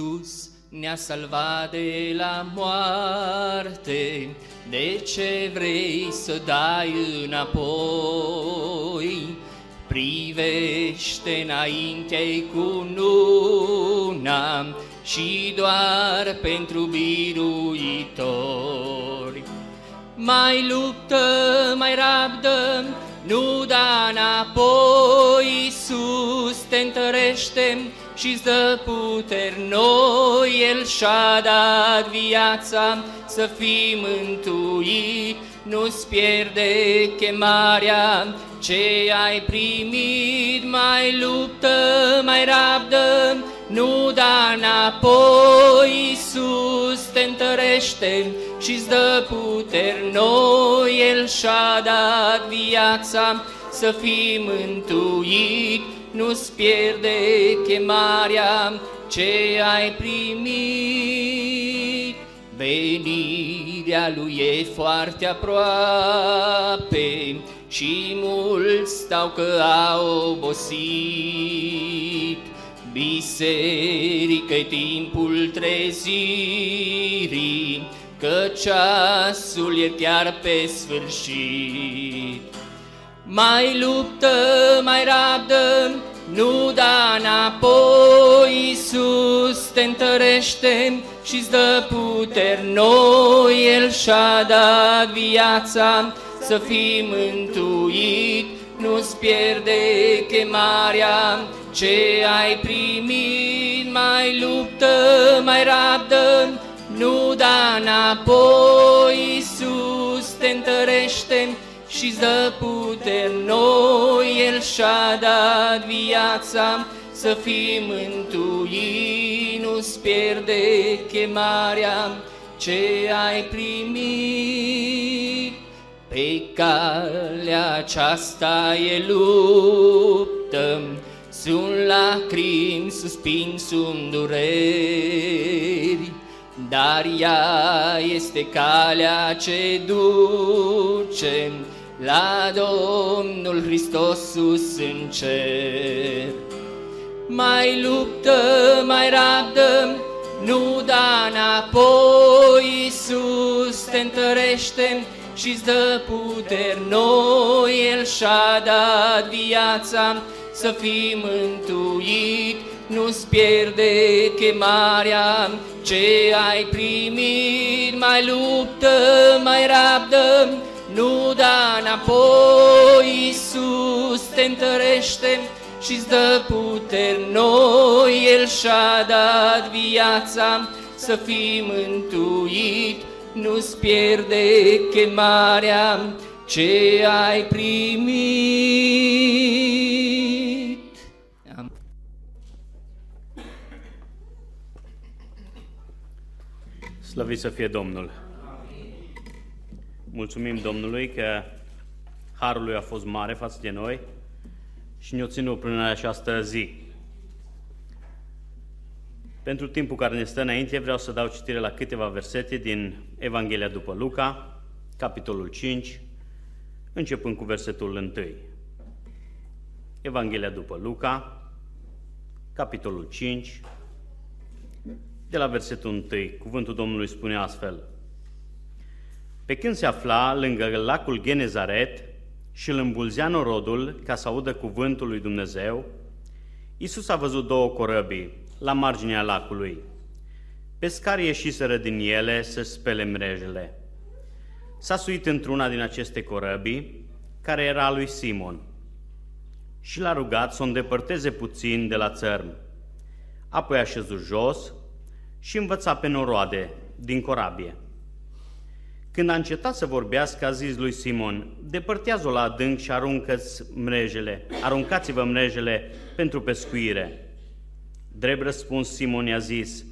Iisus ne-a salvat de la moarte, de ce vrei să dai înapoi? Privește înainte cu nuna și doar pentru biruitori. Mai luptă, mai rabdă, nu da înapoi, Iisus te întărește și dă puteri noi, El și-a dat viața să fii mântuit, nu-ți pierde chemarea. Ce ai primit, mai luptă, mai rabdă, nu da înapoi, Iisus te întărește. Și-ți dă puteri noi, El și-a dat viața să fii mântuit, nu-ți pierde chemarea ce ai primit. Venirea Lui e foarte aproape și mulți stau că au obosit. biserică timpul trezirii, că ceasul e chiar pe sfârșit. Mai luptă, mai rabdă, nu da înapoi, Iisus te întărește și-ți dă puteri noi, El și-a dat viața să fii mântuit, nu-ți pierde chemarea ce ai primit, mai luptă, mai rabdă, nu da înapoi, Iisus te întărește și dă puteri noi, El și-a dat viața să fii mântuit, nu-ți pierde chemarea ce ai primit. Pe calea aceasta e luptă, sunt lacrimi, suspin, sunt dureri, dar ea este calea ce duce la Domnul Hristos sus în cer. Mai luptă, mai rabdă, nu da înapoi, Iisus te întărește și-ți dă puteri noi, El și-a dat viața să fii mântuit, nu-ți pierde chemarea ce ai primit, mai luptă, mai rabdă, nu da înapoi, Iisus te întărește și-ți dă puteri noi, El și-a dat viața să fii mântuit, nu-ți pierde chemarea ce ai primit. Slăvit să fie Domnul! Mulțumim Domnului că Harul lui a fost mare față de noi și ne-a ținut până în această zi. Pentru timpul care ne stă înainte, vreau să dau citire la câteva versete din Evanghelia după Luca, capitolul 5, începând cu versetul 1. Evanghelia după Luca, capitolul 5, de la versetul 1. Cuvântul Domnului spune astfel. Pe când se afla lângă lacul Genezaret și îl îmbulzea norodul ca să audă cuvântul lui Dumnezeu, Iisus a văzut două corăbii la marginea lacului. Pescarii ieșiseră din ele să spele mrejele. S-a suit într-una din aceste corăbii, care era a lui Simon, și l-a rugat să o îndepărteze puțin de la țărm. Apoi a șezut jos și învăța pe noroade din corabie. Când a încetat să vorbească, a zis lui Simon, depărtează-o la adânc și aruncă-ți mrejele, aruncați-vă mrejele pentru pescuire. Drept răspuns, Simon i-a zis,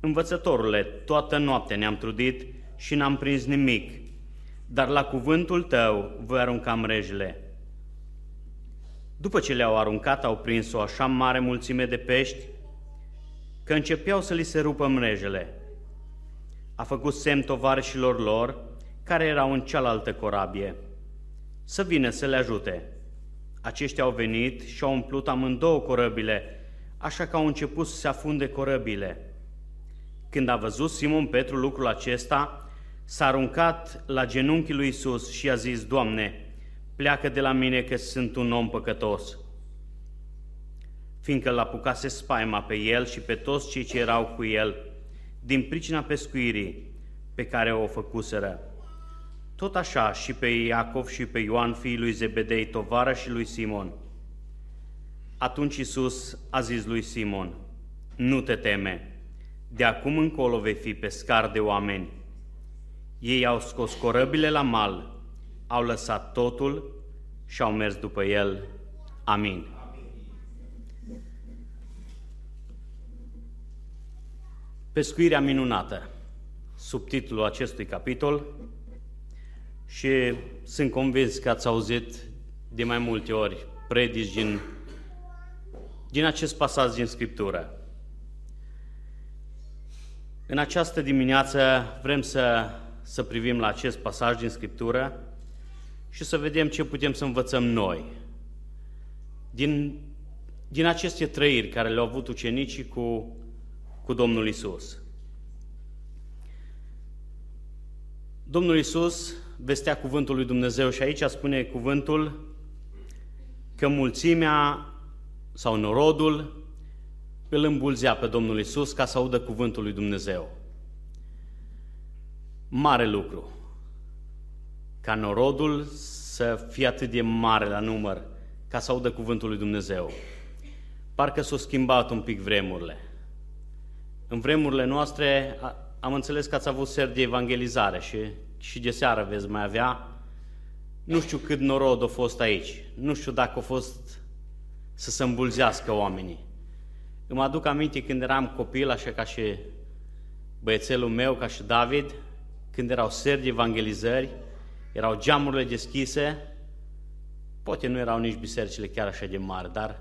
Învățătorule, toată noaptea ne-am trudit și n-am prins nimic, dar la cuvântul tău voi arunca mrejele. După ce le-au aruncat, au prins o așa mare mulțime de pești, că începeau să li se rupă mrejele a făcut semn tovarășilor lor, care erau în cealaltă corabie, să vină să le ajute. Aceștia au venit și au umplut amândouă corăbile, așa că au început să se afunde corăbile, Când a văzut Simon Petru lucrul acesta, s-a aruncat la genunchii lui Isus și a zis, Doamne, pleacă de la mine că sunt un om păcătos. Fiindcă l-apucase spaima pe el și pe toți cei ce erau cu el, din pricina pescuirii pe care o făcuseră. Tot așa și pe Iacov și pe Ioan, fiii lui Zebedei, tovară și lui Simon. Atunci Isus a zis lui Simon, nu te teme, de acum încolo vei fi pescar de oameni. Ei au scos corăbile la mal, au lăsat totul și au mers după el. Amin. Pescuirea minunată, subtitlul acestui capitol, și sunt convins că ați auzit de mai multe ori predici din, din acest pasaj din Scriptură. În această dimineață vrem să, să privim la acest pasaj din Scriptură și să vedem ce putem să învățăm noi din, din aceste trăiri care le-au avut ucenicii cu, cu Domnul Isus. Domnul Isus vestea cuvântul lui Dumnezeu și aici spune cuvântul că mulțimea sau norodul îl îmbulzea pe Domnul Isus ca să audă cuvântul lui Dumnezeu. Mare lucru ca norodul să fie atât de mare la număr ca să audă cuvântul lui Dumnezeu. Parcă s-au schimbat un pic vremurile. În vremurile noastre am înțeles că ați avut ser de evangelizare și, și de seară veți mai avea. Nu știu cât norod a fost aici. Nu știu dacă a fost să se îmbulzească oamenii. Îmi aduc aminte când eram copil, așa ca și băiețelul meu, ca și David, când erau seri de evangelizări, erau geamurile deschise, poate nu erau nici bisericile chiar așa de mari, dar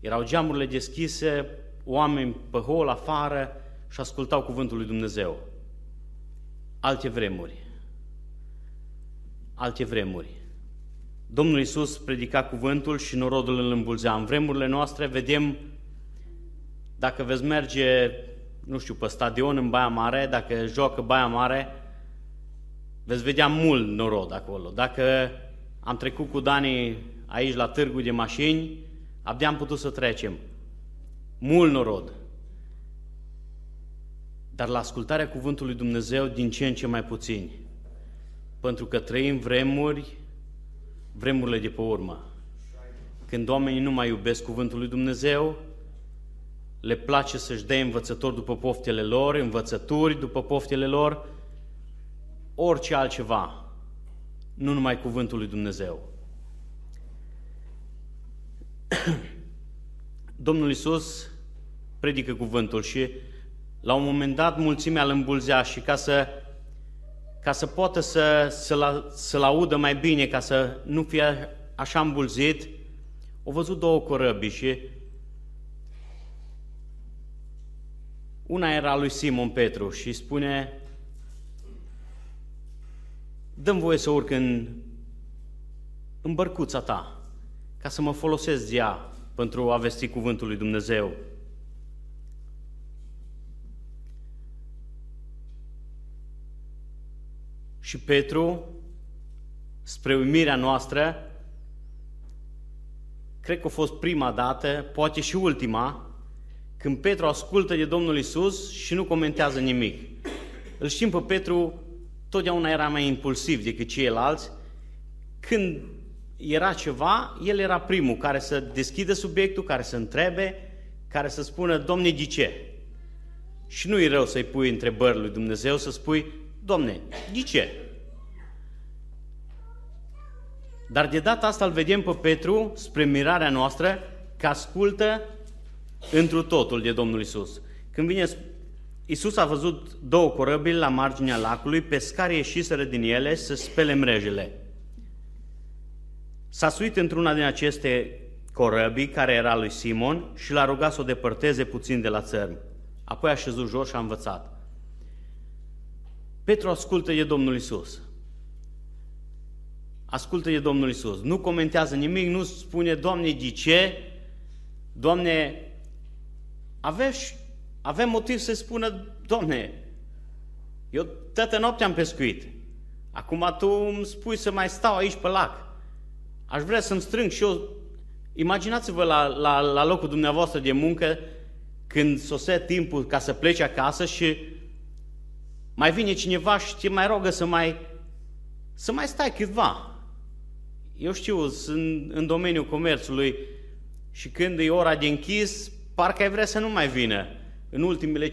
erau geamurile deschise, oameni pe hol afară și ascultau cuvântul lui Dumnezeu. Alte vremuri. Alte vremuri. Domnul Iisus predica cuvântul și norodul îl îmbulzea. În vremurile noastre vedem, dacă veți merge, nu știu, pe stadion în Baia Mare, dacă joacă Baia Mare, veți vedea mult norod acolo. Dacă am trecut cu Dani aici la târgul de mașini, abia am putut să trecem. Mult norod. Dar la ascultarea cuvântului Dumnezeu din ce în ce mai puțini. Pentru că trăim vremuri, vremurile de pe urmă. Când oamenii nu mai iubesc cuvântul lui Dumnezeu, le place să-și dea învățători după poftele lor, învățături după poftele lor, orice altceva, nu numai cuvântul lui Dumnezeu. Domnul Isus predică cuvântul și la un moment dat mulțimea îl îmbulzea și ca să, ca să poată să, să-l, să audă mai bine, ca să nu fie așa îmbulzit, au văzut două corăbii și una era lui Simon Petru și spune dăm voie să urc în, în bărcuța ta, ca să mă folosesc de ea pentru a vesti cuvântul lui Dumnezeu. Și Petru, spre uimirea noastră, cred că a fost prima dată, poate și ultima, când Petru ascultă de Domnul Isus și nu comentează nimic. Îl știm pe Petru totdeauna era mai impulsiv decât ceilalți. Când era ceva, el era primul care să deschidă subiectul, care să întrebe, care să spună, Domne, de ce? Și nu e rău să-i pui întrebări lui Dumnezeu, să spui, Domne, de ce? Dar de data asta îl vedem pe Petru, spre mirarea noastră, că ascultă întru totul de Domnul Isus. Când vine Isus a văzut două corăbili la marginea lacului, pescarii ieșiseră din ele să spele mrejele. S-a suit într-una din aceste corăbii, care era lui Simon, și l-a rugat să o depărteze puțin de la țărm. Apoi a șezut jos și a învățat. Petru ascultă de Domnul Isus. Ascultă de Domnul Isus. Nu comentează nimic, nu spune, Doamne, de ce? Doamne, aveți avem motiv să spună, Doamne, eu toată noaptea am pescuit. Acum tu îmi spui să mai stau aici pe lac. Aș vrea să-mi strâng și eu. Imaginați-vă la, la, la locul dumneavoastră de muncă când sosea timpul ca să pleci acasă și mai vine cineva și te mai rogă să mai, să mai stai câtva. Eu știu, sunt în domeniul comerțului și când e ora de închis, parcă ai vrea să nu mai vină. În ultimele 5-10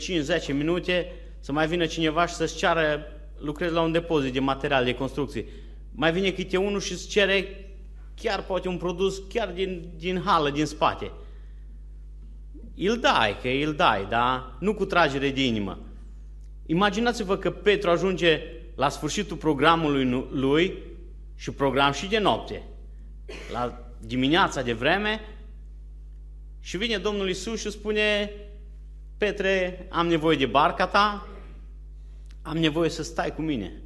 minute să mai vină cineva și să-ți ceară, lucrezi la un depozit de material de construcție. Mai vine câte unul și îți cere chiar poate un produs chiar din, din hală, din spate. Îl dai, că îl dai, dar nu cu tragere de inimă. Imaginați-vă că Petru ajunge la sfârșitul programului lui și program și de noapte. La dimineața de vreme și vine Domnul Isus și spune Petre, am nevoie de barca ta, am nevoie să stai cu mine.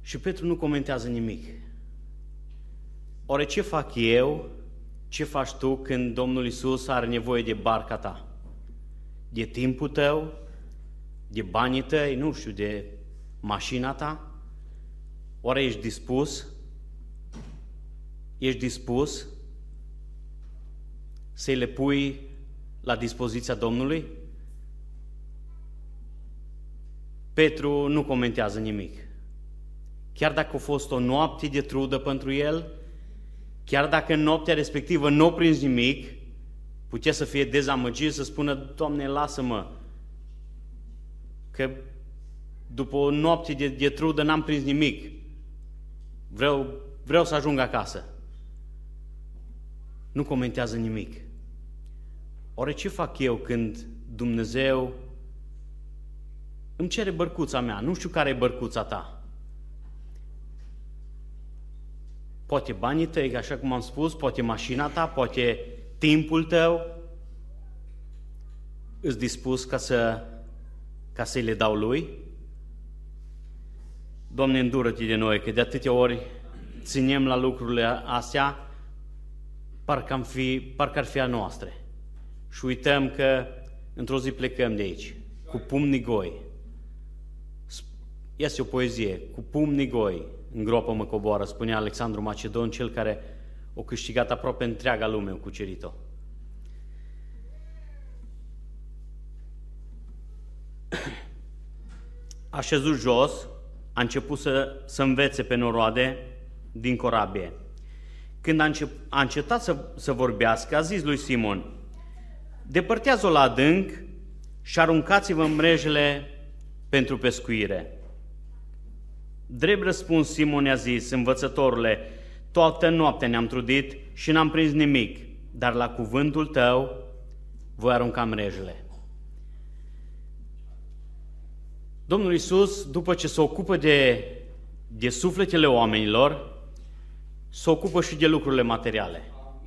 Și Petru nu comentează nimic. Ore ce fac eu, ce faci tu când Domnul Isus are nevoie de barca ta? De timpul tău, de banii tăi, nu știu, de mașina ta? Oare ești dispus? Ești dispus să-i le pui la dispoziția Domnului? Petru nu comentează nimic. Chiar dacă a fost o noapte de trudă pentru el, chiar dacă în noaptea respectivă nu a prins nimic, putea să fie dezamăgit, să spună, Doamne, lasă-mă, că după o noapte de, de trudă n-am prins nimic. Vreau, vreau să ajung acasă. Nu comentează nimic. Oare ce fac eu când Dumnezeu îmi cere bărcuța mea? Nu știu care e bărcuța ta. Poate banii tăi, așa cum am spus, poate mașina ta, poate timpul tău. Îți dispus ca, să, ca să-i le dau lui? Doamne, îndură-te de noi, că de atâtea ori ținem la lucrurile astea, parcă, am fi, parcă ar fi a noastre. Și uităm că într-o zi plecăm de aici, cu pumnii goi. Este o poezie, cu pumnii goi, în gropă mă coboară, spunea Alexandru Macedon, cel care o câștigat aproape întreaga lume, o cucerit-o. A șezut jos, a început să, să învețe pe noroade din corabie. Când a, încep, a încetat să, să vorbească, a zis lui Simon, depărtează-o la adânc și aruncați-vă mrejele pentru pescuire. Drept răspuns Simon i-a zis, învățătorule, toată noaptea ne-am trudit și n-am prins nimic, dar la cuvântul tău voi arunca mrejele. Domnul Isus, după ce se ocupă de, de sufletele oamenilor, se ocupă și de lucrurile materiale.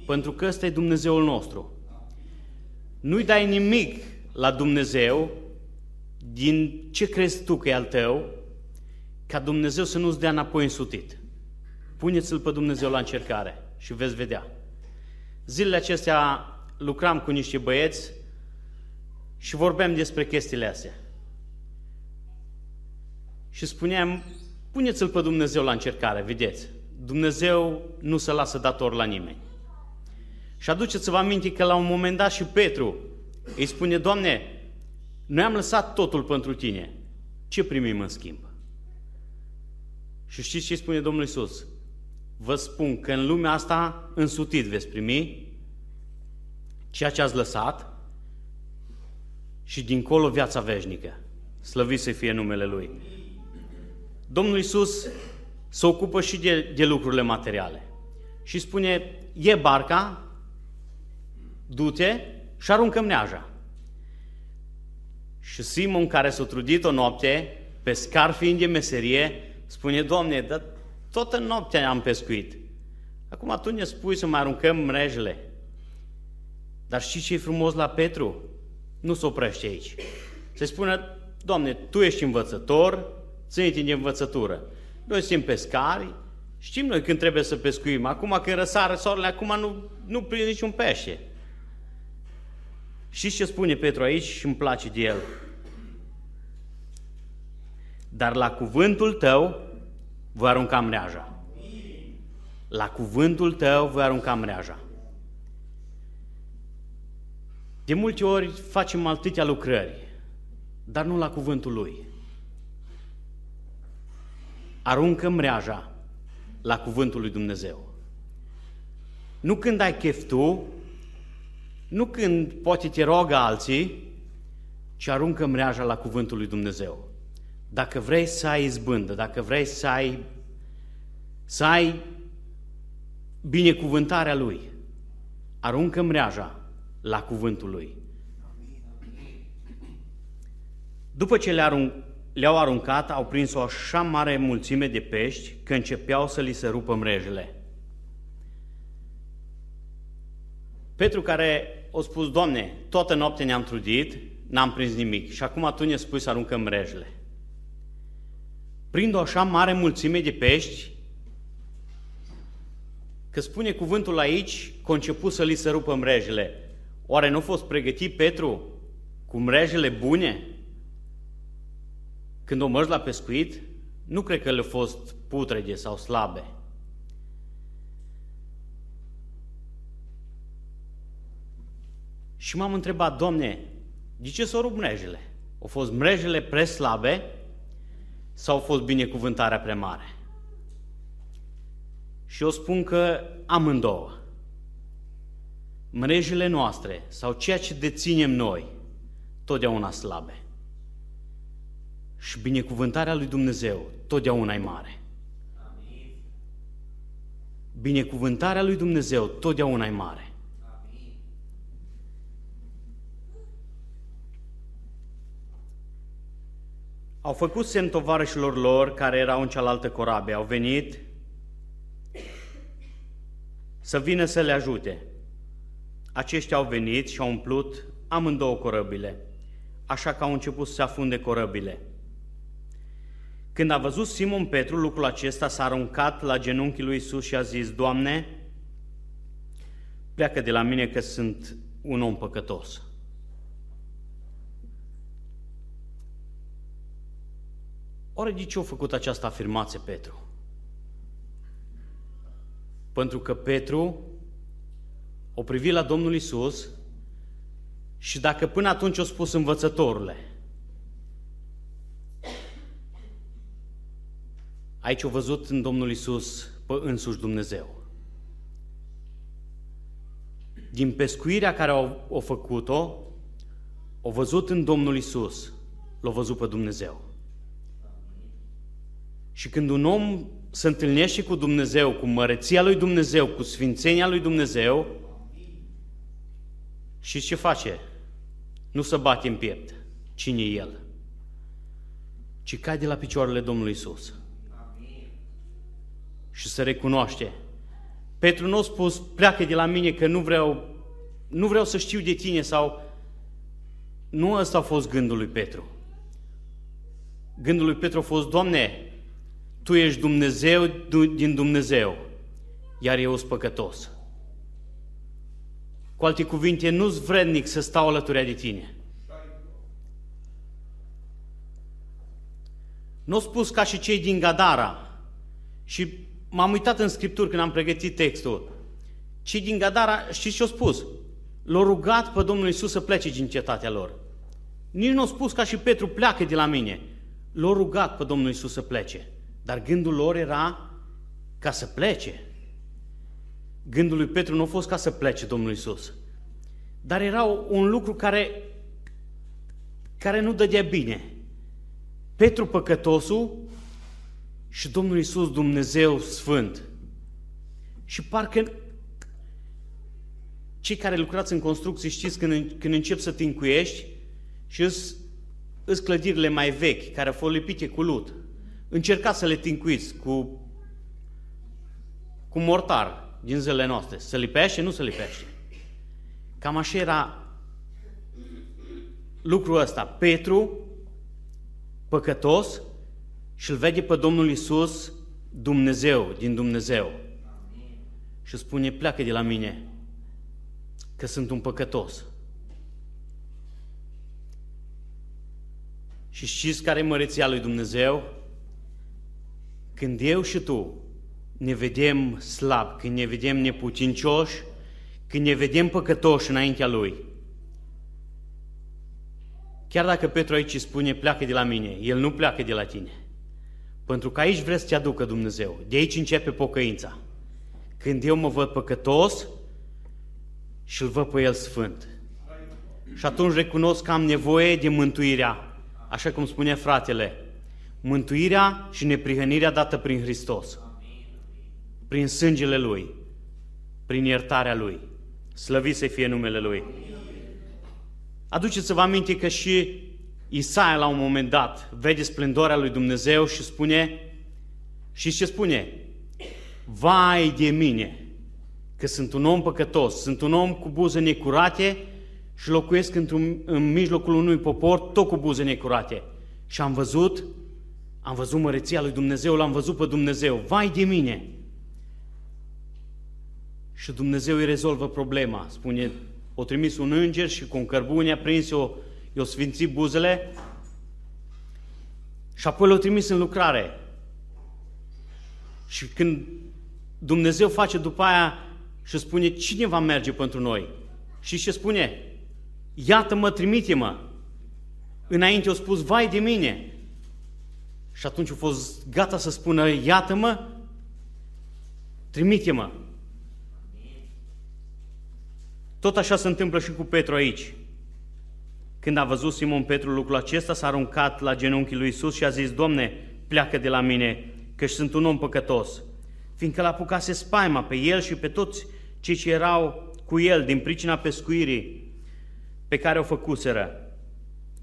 Pentru că ăsta e Dumnezeul nostru. Nu-i dai nimic la Dumnezeu din ce crezi tu că e al tău, ca Dumnezeu să nu-ți dea înapoi însutit. Puneți-l pe Dumnezeu la încercare și veți vedea. Zilele acestea lucram cu niște băieți și vorbeam despre chestiile astea. Și spuneam, puneți-l pe Dumnezeu la încercare, vedeți. Dumnezeu nu se lasă dator la nimeni. Și aduceți-vă aminte că la un moment dat și Petru îi spune, Doamne, noi am lăsat totul pentru Tine, ce primim în schimb? Și știți ce spune Domnul Isus? Vă spun că în lumea asta însutit veți primi ceea ce ați lăsat și dincolo viața veșnică. Slăvit să fie numele Lui. Domnul Isus se ocupă și de, de lucrurile materiale. Și spune, e barca, du-te și aruncă mneaja. Și Simon, care s-a trudit o noapte, pescar fiind de meserie, spune, Doamne, dar toată noaptea am pescuit. Acum tu ne spui să mai aruncăm mrejele. Dar știi ce e frumos la Petru? Nu se oprește aici. Se spune, Doamne, Tu ești învățător, ține-te de învățătură. Noi suntem pescari, știm noi când trebuie să pescuim. Acum când răsare soarele, acum nu, nu prind niciun pește. Știți ce spune Petru aici și îmi place de el? Dar la cuvântul tău voi arunca mreaja. La cuvântul tău voi arunca mreaja. De multe ori facem atâtea lucrări, dar nu la cuvântul lui. Aruncă mreaja la cuvântul lui Dumnezeu. Nu când ai chef tu, nu când poate te rogă alții, ci aruncă mreaja la cuvântul lui Dumnezeu. Dacă vrei să ai izbândă, dacă vrei să ai, să ai binecuvântarea Lui, aruncă mreaja la cuvântul Lui. După ce le-au arunc, le aruncat, au prins o așa mare mulțime de pești că începeau să li se rupă mrejele. Petru care a spus, Doamne, toată noaptea ne-am trudit, n-am prins nimic și acum Tu ne spui să aruncăm mrejele. Prind o așa mare mulțime de pești, că spune cuvântul aici, conceput să li se rupă mrejele. Oare nu a fost pregătit Petru cu mrejele bune? Când o mers la pescuit, nu cred că le-au fost putrede sau slabe. Și m-am întrebat, Domne, de ce s-au rupt mrejele? Au fost mrejele prea slabe sau au fost binecuvântarea prea mare? Și eu spun că amândouă. Mrejele noastre sau ceea ce deținem noi, totdeauna slabe. Și binecuvântarea lui Dumnezeu totdeauna e mare. Binecuvântarea lui Dumnezeu totdeauna e mare. Au făcut semn tovarășilor lor care erau în cealaltă corabie. Au venit să vină să le ajute. Aceștia au venit și au umplut amândouă corăbile, așa că au început să se afunde corăbile. Când a văzut Simon Petru lucrul acesta, s-a aruncat la genunchii lui Isus și a zis, Doamne, pleacă de la mine că sunt un om păcătos. Oare de ce a făcut această afirmație Petru? Pentru că Petru o privi la Domnul Isus și dacă până atunci o spus învățătorule, aici o văzut în Domnul Isus pe însuși Dumnezeu. Din pescuirea care au, o făcut-o, o văzut în Domnul Isus, l-a văzut pe Dumnezeu. Și când un om se întâlnește cu Dumnezeu, cu măreția lui Dumnezeu, cu sfințenia lui Dumnezeu, și ce face? Nu se bate în piept. Cine e El? Ci cade la picioarele Domnului Isus. Și se recunoaște. Petru nu a spus, pleacă de la mine că nu vreau, nu vreau să știu de tine sau... Nu ăsta a fost gândul lui Petru. Gândul lui Petru a fost, Doamne, tu ești Dumnezeu din Dumnezeu, iar eu sunt păcătos. Cu alte cuvinte, nu-s vrednic să stau alături de tine. Nu spus ca și cei din Gadara. Și m-am uitat în Scripturi când am pregătit textul. Cei din Gadara, știți ce au spus? L-au rugat pe Domnul Isus să plece din cetatea lor. Nici nu au spus ca și Petru, pleacă de la mine. L-au rugat pe Domnul Isus să plece. Dar gândul lor era ca să plece. Gândul lui Petru nu a fost ca să plece Domnul Isus. Dar era un lucru care, care nu dădea bine. Petru păcătosul și Domnul Isus Dumnezeu Sfânt. Și parcă cei care lucrați în construcții știți când, când încep să te încuiești și îți, îți clădirile mai vechi, care au fost lipite cu lut încercați să le tincuiți cu, cu mortar din zilele noastre. Să lipește, nu să lipește. Cam așa era lucrul ăsta. Petru, păcătos, și îl vede pe Domnul Isus Dumnezeu, din Dumnezeu. Și spune, pleacă de la mine, că sunt un păcătos. Și știți care e măreția lui Dumnezeu? Când eu și tu ne vedem slab, când ne vedem neputincioși, când ne vedem păcătoși înaintea Lui, chiar dacă Petru aici spune pleacă de la mine, El nu pleacă de la tine. Pentru că aici vrea să te aducă Dumnezeu. De aici începe pocăința. Când eu mă văd păcătos și îl văd pe El sfânt. Și atunci recunosc că am nevoie de mântuirea, așa cum spune fratele. Mântuirea și neprihănirea dată prin Hristos. Prin sângele Lui. Prin iertarea Lui. Slăvit să fie numele Lui. Aduceți-vă aminte că și Isaia la un moment dat vede splendoarea lui Dumnezeu și spune, și ce spune? Vai de mine, că sunt un om păcătos, sunt un om cu buze necurate și locuiesc într-un, în mijlocul unui popor tot cu buze necurate. Și am văzut, am văzut măreția lui Dumnezeu, l-am văzut pe Dumnezeu. Vai de mine! Și Dumnezeu îi rezolvă problema. Spune, o trimis un înger și cu un cărbune a prins o i-a sfințit buzele și apoi l-a trimis în lucrare. Și când Dumnezeu face după aia și spune, cine va merge pentru noi? Și ce spune? Iată-mă, trimite-mă. Înainte au spus, vai de mine. Și atunci a fost gata să spună, iată-mă, trimite-mă. Tot așa se întâmplă și cu Petru aici. Când a văzut Simon Petru lucrul acesta, s-a aruncat la genunchii lui Isus și a zis, Domne, pleacă de la mine, că sunt un om păcătos. Fiindcă l-a apucase spaima pe el și pe toți cei ce erau cu el din pricina pescuirii pe care o făcuseră.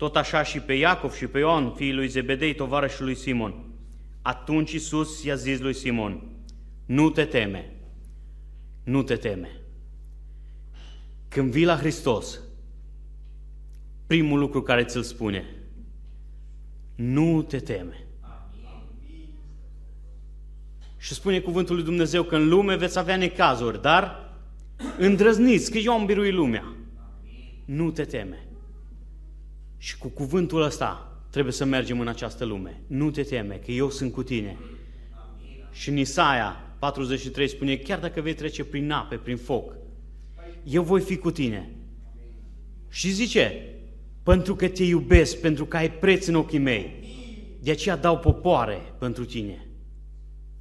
Tot așa și pe Iacov și pe Ioan, fiii lui Zebedei, tovarășul lui Simon. Atunci Isus i-a zis lui Simon, nu te teme, nu te teme. Când vii la Hristos, primul lucru care ți-l spune. Nu te teme. Și spune cuvântul lui Dumnezeu că în lume veți avea necazuri, dar îndrăzniți că eu am biruit lumea. Nu te teme. Și cu cuvântul ăsta trebuie să mergem în această lume. Nu te teme, că eu sunt cu tine. Și în Isaia 43 spune, chiar dacă vei trece prin ape, prin foc, eu voi fi cu tine. Și zice, pentru că te iubesc, pentru că ai preț în ochii mei. De aceea dau popoare pentru tine.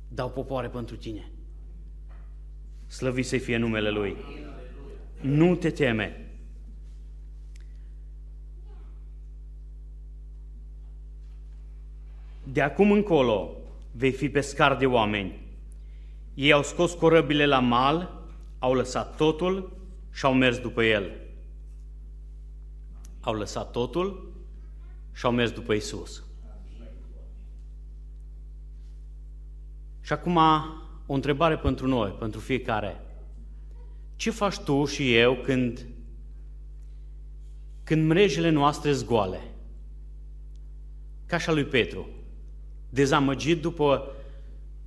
Dau popoare pentru tine. Slăvit să fie numele Lui. Nu te teme. De acum încolo vei fi pescar de oameni. Ei au scos corăbile la mal, au lăsat totul și au mers după el au lăsat totul și au mers după Isus. Și acum o întrebare pentru noi, pentru fiecare. Ce faci tu și eu când, când mrejele noastre zgoale? Ca așa lui Petru, dezamăgit după,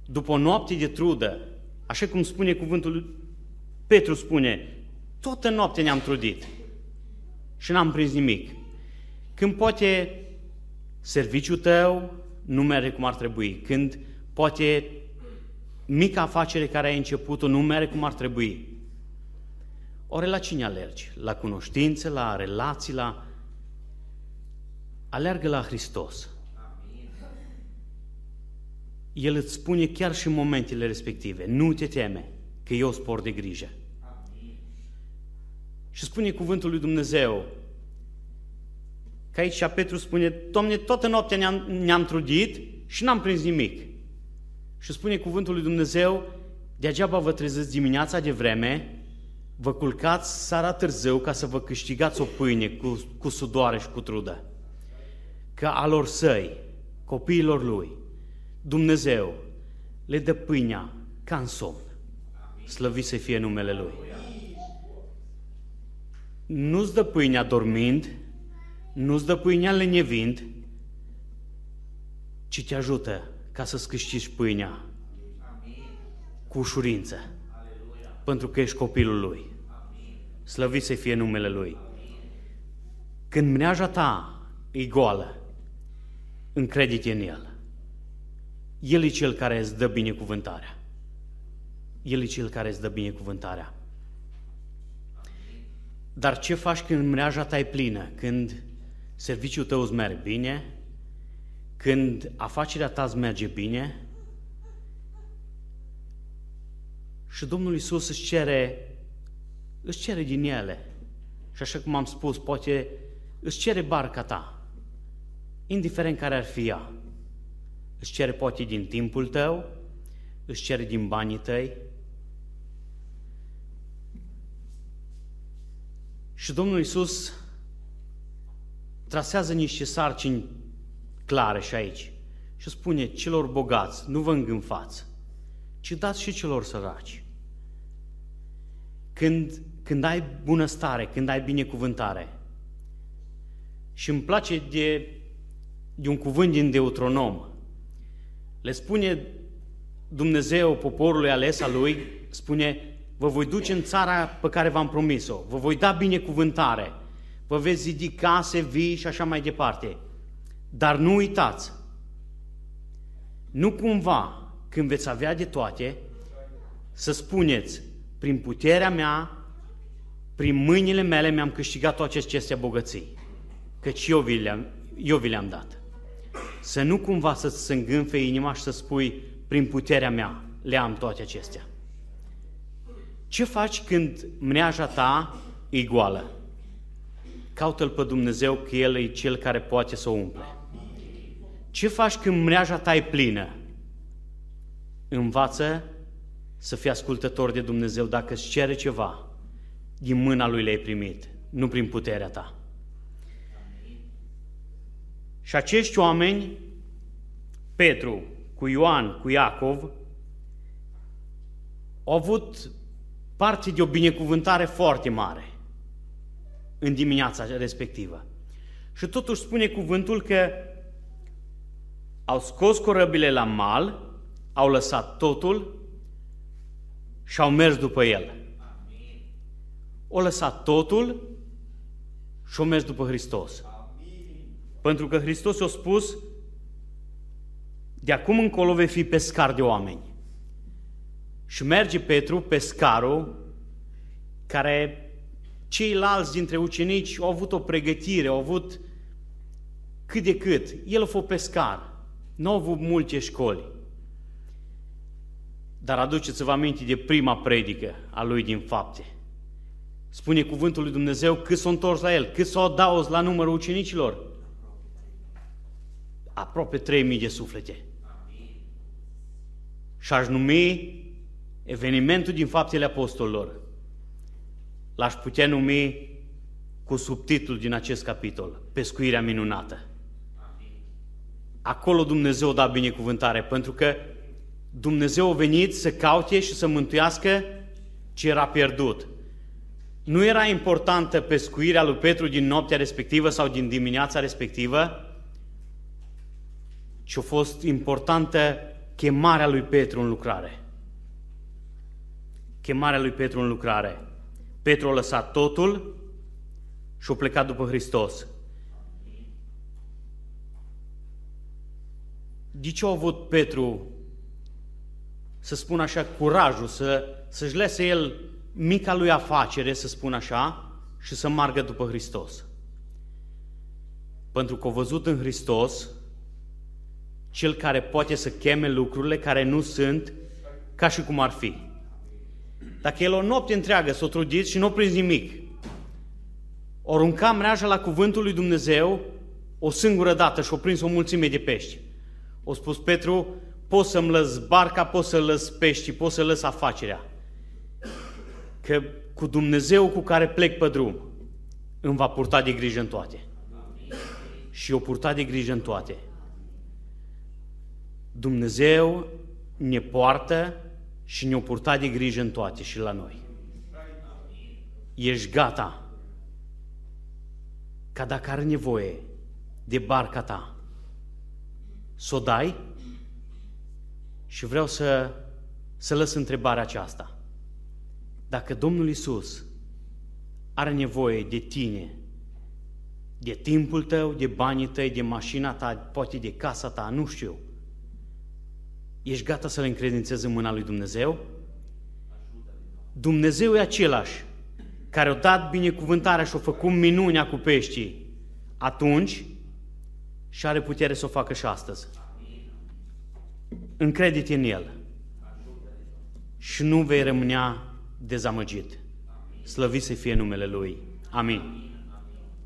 după o noapte de trudă, așa cum spune cuvântul, Petru spune, toată noaptea ne-am trudit și n-am prins nimic. Când poate serviciul tău nu merge cum ar trebui, când poate mica afacere care ai început-o nu merge cum ar trebui, ori la cine alergi? La cunoștințe, la relații, la... Alergă la Hristos. El îți spune chiar și în momentele respective, nu te teme, că eu spor de grijă. Și spune cuvântul lui Dumnezeu, că aici Petru spune, Doamne, toată noaptea ne-am, ne trudit și n-am prins nimic. Și spune cuvântul lui Dumnezeu, degeaba vă treziți dimineața de vreme, vă culcați seara târziu ca să vă câștigați o pâine cu, cu sudoare și cu trudă. Că alor săi, copiilor lui, Dumnezeu le dă pâinea ca în somn. Slăvit să fie numele Lui nu-ți dă pâinea dormind, nu-ți dă pâinea lenevind, ci te ajută ca să-ți câștigi pâinea cu ușurință, pentru că ești copilul Lui. Slăvit să fie numele Lui. Când mreaja ta e goală, încredite în El. El e Cel care îți dă binecuvântarea. El e Cel care îți dă binecuvântarea. Dar ce faci când mreaja ta e plină? Când serviciul tău îți merge bine? Când afacerea ta îți merge bine? Și Domnul Isus îți cere, îți cere din ele. Și așa cum am spus, poate îți cere barca ta, indiferent care ar fi ea. Îți cere poate din timpul tău, îți cere din banii tăi. Și Domnul Isus trasează niște sarcini clare și aici și spune celor bogați, nu vă îngânfați, ci dați și celor săraci. Când, când ai bunăstare, când ai binecuvântare, și îmi place de, de un cuvânt din Deuteronom, le spune Dumnezeu poporului ales al lui, spune, vă voi duce în țara pe care v-am promis-o, vă voi da binecuvântare, vă veți zidi case, vii și așa mai departe. Dar nu uitați, nu cumva, când veți avea de toate, să spuneți, prin puterea mea, prin mâinile mele mi-am câștigat toate aceste bogății, căci eu vi le-am, eu vi le-am dat. Să nu cumva să-ți se îngânfe inima și să spui, prin puterea mea le am toate acestea. Ce faci când mreaja ta e goală? Caută-L pe Dumnezeu că El e Cel care poate să o umple. Ce faci când mreaja ta e plină? Învață să fii ascultător de Dumnezeu dacă îți cere ceva, din mâna Lui le-ai primit, nu prin puterea ta. Și acești oameni, Petru, cu Ioan, cu Iacov, au avut parte de o binecuvântare foarte mare în dimineața respectivă. Și totuși spune cuvântul că au scos corăbile la mal, au lăsat totul și au mers după el. O lăsat totul și au mers după Hristos. Pentru că Hristos a spus, de acum încolo vei fi pescar de oameni. Și merge Petru, pescarul, care ceilalți dintre ucenici au avut o pregătire, au avut cât de cât. El a fost pescar, nu au avut multe școli. Dar aduceți-vă aminte de prima predică a lui din fapte. Spune cuvântul lui Dumnezeu cât s-au întors la el, cât s-au adaos la numărul ucenicilor. Aproape 3000 de suflete. Și aș numi evenimentul din faptele apostolilor. L-aș putea numi cu subtitlul din acest capitol, Pescuirea minunată. Acolo Dumnezeu da binecuvântare, pentru că Dumnezeu a venit să caute și să mântuiască ce era pierdut. Nu era importantă pescuirea lui Petru din noaptea respectivă sau din dimineața respectivă, ci a fost importantă chemarea lui Petru în lucrare. Chemarea lui Petru în lucrare. Petru a lăsat totul și a plecat după Hristos. De ce a avut Petru să spun așa, curajul, să, să-și lese el mica lui afacere, să spun așa, și să margă după Hristos. Pentru că a văzut în Hristos cel care poate să cheme lucrurile care nu sunt ca și cum ar fi. Dacă el o noapte întreagă s-o trudit și nu o prins nimic, o runca mreaja la cuvântul lui Dumnezeu o singură dată și o prins o mulțime de pești. O spus Petru, pot să-mi lăs barca, pot să lăs pești, pot să lăs afacerea. Că cu Dumnezeu cu care plec pe drum, îmi va purta de grijă în toate. Și o purta de grijă în toate. Dumnezeu ne poartă și ne-o purta de grijă în toate și la noi. Ești gata ca dacă are nevoie de barca ta, să o dai și vreau să, să lăs întrebarea aceasta. Dacă Domnul Isus are nevoie de tine, de timpul tău, de banii tăi, de mașina ta, poate de casa ta, nu știu. Ești gata să le încredințezi în mâna lui Dumnezeu? Dumnezeu e același care a dat binecuvântarea și a făcut minunea cu peștii atunci și are putere să o facă și astăzi. Încredite în El și nu vei rămânea dezamăgit. Slăvit să fie numele Lui. Amin.